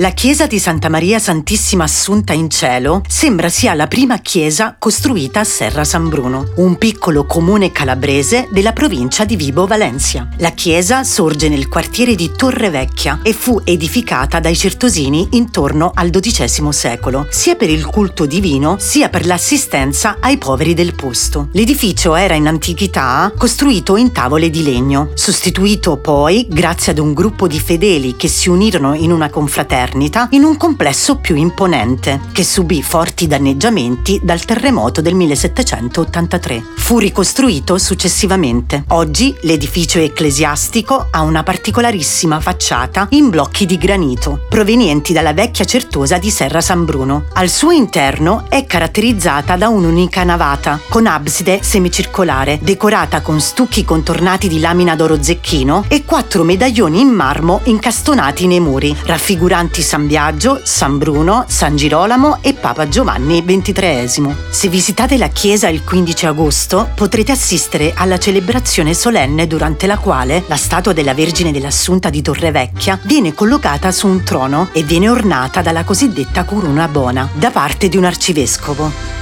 La chiesa di Santa Maria Santissima Assunta in Cielo sembra sia la prima chiesa costruita a Serra San Bruno, un piccolo comune calabrese della provincia di Vibo Valencia. La chiesa sorge nel quartiere di Torre Vecchia e fu edificata dai certosini intorno al XII secolo, sia per il culto divino sia per l'assistenza ai poveri del posto. L'edificio era in antichità costruito in tavole di legno, sostituito poi, grazie ad un gruppo di fedeli che si unirono in una confraternita, in un complesso più imponente, che subì forti danneggiamenti dal terremoto del 1783. Fu ricostruito successivamente. Oggi l'edificio ecclesiastico ha una particolarissima facciata in blocchi di granito, provenienti dalla vecchia certosa di Serra San Bruno. Al suo interno è caratterizzata da un'unica navata, con abside semicircolare, decorata con stucchi contornati di lamina d'oro zecchino e quattro medaglioni in marmo incastonati nei muri, raffiguranti San Biagio, San Bruno, San Girolamo e Papa Giovanni XXIII. Se visitate la chiesa il 15 agosto, potrete assistere alla celebrazione solenne durante la quale la statua della Vergine dell'Assunta di Torrevecchia viene collocata su un trono e viene ornata dalla cosiddetta corona bona da parte di un arcivescovo.